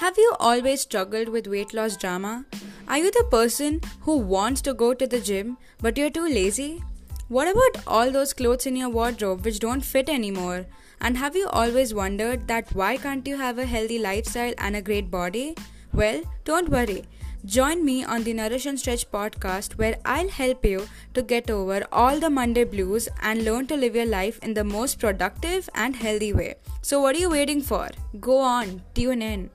Have you always struggled with weight loss drama? Are you the person who wants to go to the gym but you're too lazy? What about all those clothes in your wardrobe which don't fit anymore? And have you always wondered that why can't you have a healthy lifestyle and a great body? Well, don't worry. Join me on the Nourish and Stretch podcast where I'll help you to get over all the Monday blues and learn to live your life in the most productive and healthy way. So, what are you waiting for? Go on, tune in.